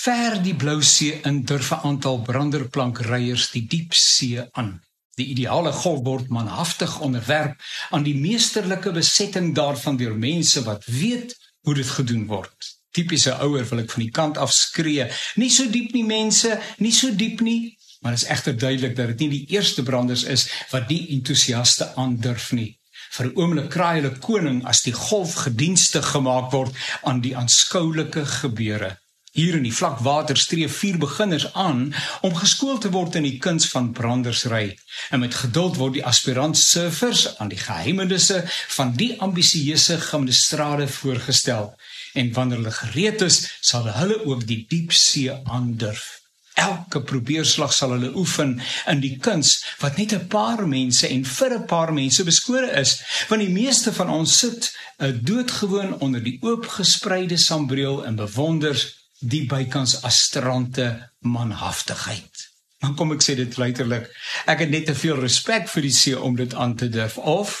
Ver die blou see in durf 'n aantal branderplankryers die diep see aan. Die ideale golf word manhaftig onderwerp aan die meesterlike besetting daarvan deur mense wat weet hoe dit gedoen word. Tipiese ouer wil ek van die kant af skree. Nie so diep nie mense, nie so diep nie, maar dit is egter duidelik dat dit nie die eerste branders is wat die entoesiaste aandurf nie. Vir 'n oomblik kraai hulle koning as die golf gedienstig gemaak word aan die aanskoulike gebeure. Hier in die vlak water streef vier beginners aan om geskool te word in die kuns van brandersry. En met geduld word die aspirant surfers aan die geheimenisse van die ambisieuse gimnastrade voorgestel. En wanneer hulle gereed is, sal hulle ook die diep see aandurf elke probeerslag sal hulle oefen in die kuns wat net 'n paar mense en vir 'n paar mense beskore is want die meeste van ons sit 'n doodgewoon onder die oopgespreide sambreel en bewonder die bykans astrante manhaftigheid dan kom ek sê dit letterlik ek het net te veel respek vir die see om dit aan te durf of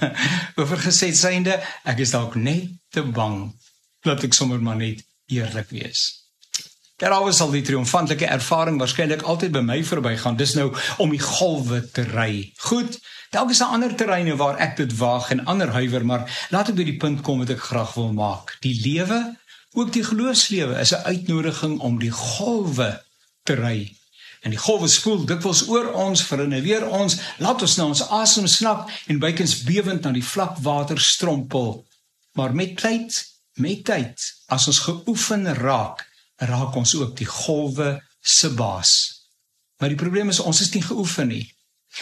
oorgesê synde ek is dalk net te bang laat ek sommer maar net eerlik wees Daaroor sal die triomfantelike ervaring waarskynlik altyd by my verbygaan. Dis nou om die golwe te ry. Goed. Dalk is daar ander terreine waar ek dit waag en ander huiwer, maar laat ek by die punt kom wat ek graag wil maak. Die lewe, ook die geloofslewe, is 'n uitnodiging om die golwe te ry. En die golwe spoel dikwels oor ons, verinneweer ons, laat ons na ons asem snak en bykens bewend na die vlak water strompel. Maar met tyd, met tyd, as ons geoefen raak, raak ons ook die golwe se baas. Maar die probleem is ons is nie geoefen nie.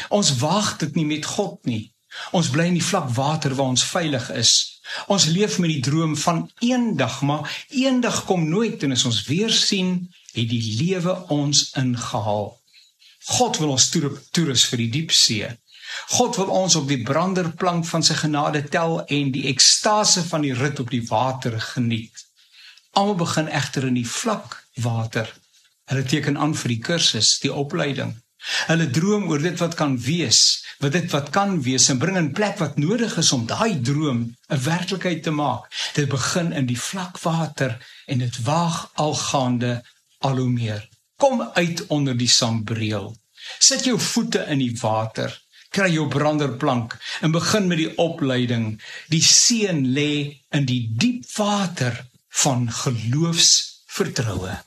Ons wag dit nie met God nie. Ons bly in die vlak water waar ons veilig is. Ons leef met die droom van eendag, maar eendag kom nooit en as ons weer sien, het die lewe ons ingehaal. God wil ons toerus vir die diep see. God wil ons op die branderplank van sy genade tel en die ekstase van die rit op die water geniet. Almal begin egter in die vlak water. Hulle teken aan vir die kursus, die opleiding. Hulle droom oor dit wat kan wees, wat dit wat kan wees en bring in plek wat nodig is om daai droom 'n werklikheid te maak. Dit begin in die vlak water en dit waag algaande al hoe meer. Kom uit onder die sambreel. Sit jou voete in die water. Kry jou branderplank en begin met die opleiding. Die seën lê in die diep water van geloofsvertroue